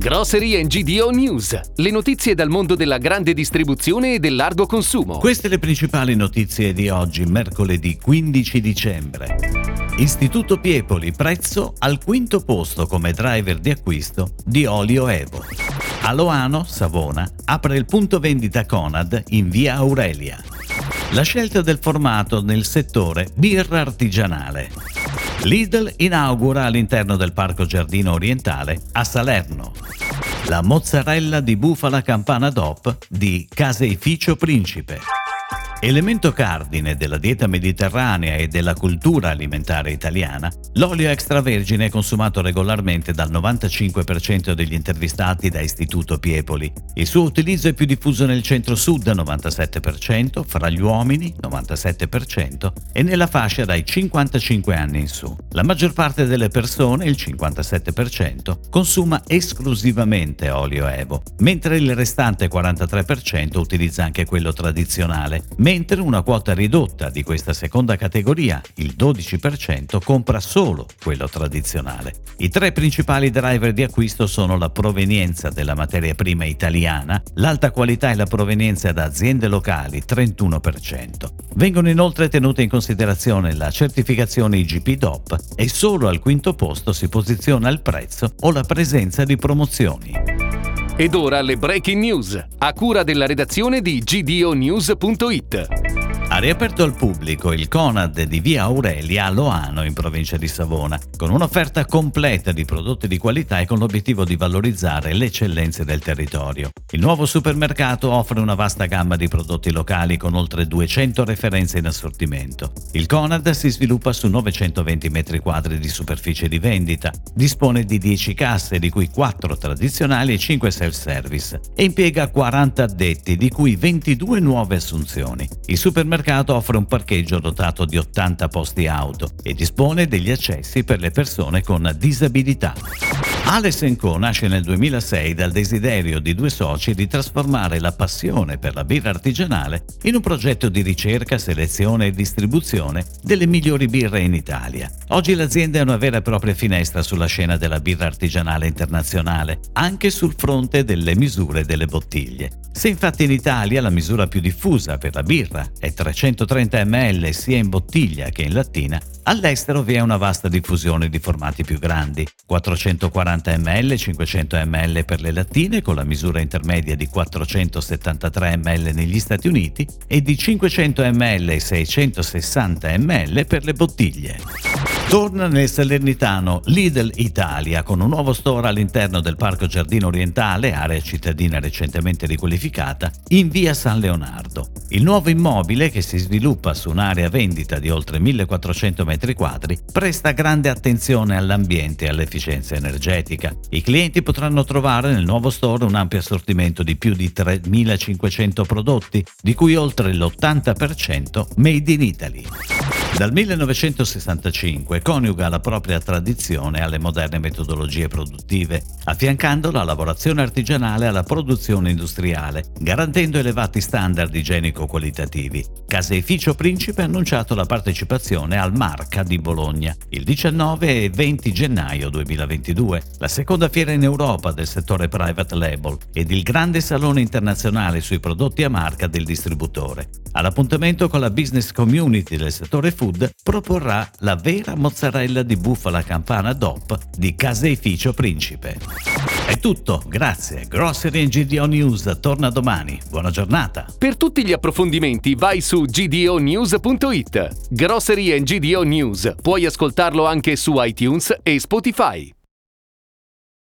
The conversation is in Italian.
Grocery GDO News, le notizie dal mondo della grande distribuzione e del largo consumo. Queste le principali notizie di oggi, mercoledì 15 dicembre. Istituto Piepoli, prezzo al quinto posto come driver di acquisto di olio Evo. A Loano, Savona, apre il punto vendita Conad in via Aurelia. La scelta del formato nel settore birra artigianale. Lidl inaugura all'interno del Parco Giardino Orientale a Salerno. La mozzarella di bufala campana DOP di Caseificio Principe. Elemento cardine della dieta mediterranea e della cultura alimentare italiana, l'olio extravergine è consumato regolarmente dal 95% degli intervistati da Istituto Piepoli. Il suo utilizzo è più diffuso nel centro-sud 97%, fra gli uomini 97% e nella fascia dai 55 anni in su. La maggior parte delle persone, il 57%, consuma esclusivamente olio Evo, mentre il restante 43% utilizza anche quello tradizionale mentre una quota ridotta di questa seconda categoria, il 12%, compra solo quello tradizionale. I tre principali driver di acquisto sono la provenienza della materia prima italiana, l'alta qualità e la provenienza da aziende locali, 31%. Vengono inoltre tenute in considerazione la certificazione IGP DOP e solo al quinto posto si posiziona il prezzo o la presenza di promozioni. Ed ora le breaking news, a cura della redazione di gdonews.it. Riaperto al pubblico il Conad di via Aurelia a Loano in provincia di Savona, con un'offerta completa di prodotti di qualità e con l'obiettivo di valorizzare le eccellenze del territorio. Il nuovo supermercato offre una vasta gamma di prodotti locali con oltre 200 referenze in assortimento. Il Conad si sviluppa su 920 metri quadri di superficie di vendita, dispone di 10 casse, di cui 4 tradizionali e 5 self-service, e impiega 40 addetti, di cui 22 nuove assunzioni. Il supermercato mercato offre un parcheggio dotato di 80 posti auto e dispone degli accessi per le persone con disabilità. Alex Co nasce nel 2006 dal desiderio di due soci di trasformare la passione per la birra artigianale in un progetto di ricerca, selezione e distribuzione delle migliori birre in Italia. Oggi l'azienda è una vera e propria finestra sulla scena della birra artigianale internazionale, anche sul fronte delle misure delle bottiglie. Se infatti in Italia la misura più diffusa per la birra è 330 ml sia in bottiglia che in lattina, All'estero vi è una vasta diffusione di formati più grandi, 440 ml, 500 ml per le lattine con la misura intermedia di 473 ml negli Stati Uniti e di 500 ml e 660 ml per le bottiglie. Torna nel Salernitano Lidl Italia con un nuovo store all'interno del Parco Giardino Orientale, area cittadina recentemente riqualificata, in via San Leonardo. Il nuovo immobile, che si sviluppa su un'area vendita di oltre 1400 m2, presta grande attenzione all'ambiente e all'efficienza energetica. I clienti potranno trovare nel nuovo store un ampio assortimento di più di 3500 prodotti, di cui oltre l'80% made in Italy. Dal 1965 coniuga la propria tradizione alle moderne metodologie produttive, affiancando la lavorazione artigianale alla produzione industriale, garantendo elevati standard igienico-qualitativi. Caseificio Principe ha annunciato la partecipazione al Marca di Bologna il 19 e 20 gennaio 2022, la seconda fiera in Europa del settore private label ed il grande salone internazionale sui prodotti a marca del distributore. All'appuntamento con la business community del settore food proporrà la vera mozzarella di bufala campana DOP di Caseificio Principe. È tutto, grazie. Grocery GDO News torna domani. Buona giornata. Per tutti gli approfondimenti vai su gdonews.it. Grocery GDO News. Puoi ascoltarlo anche su iTunes e Spotify.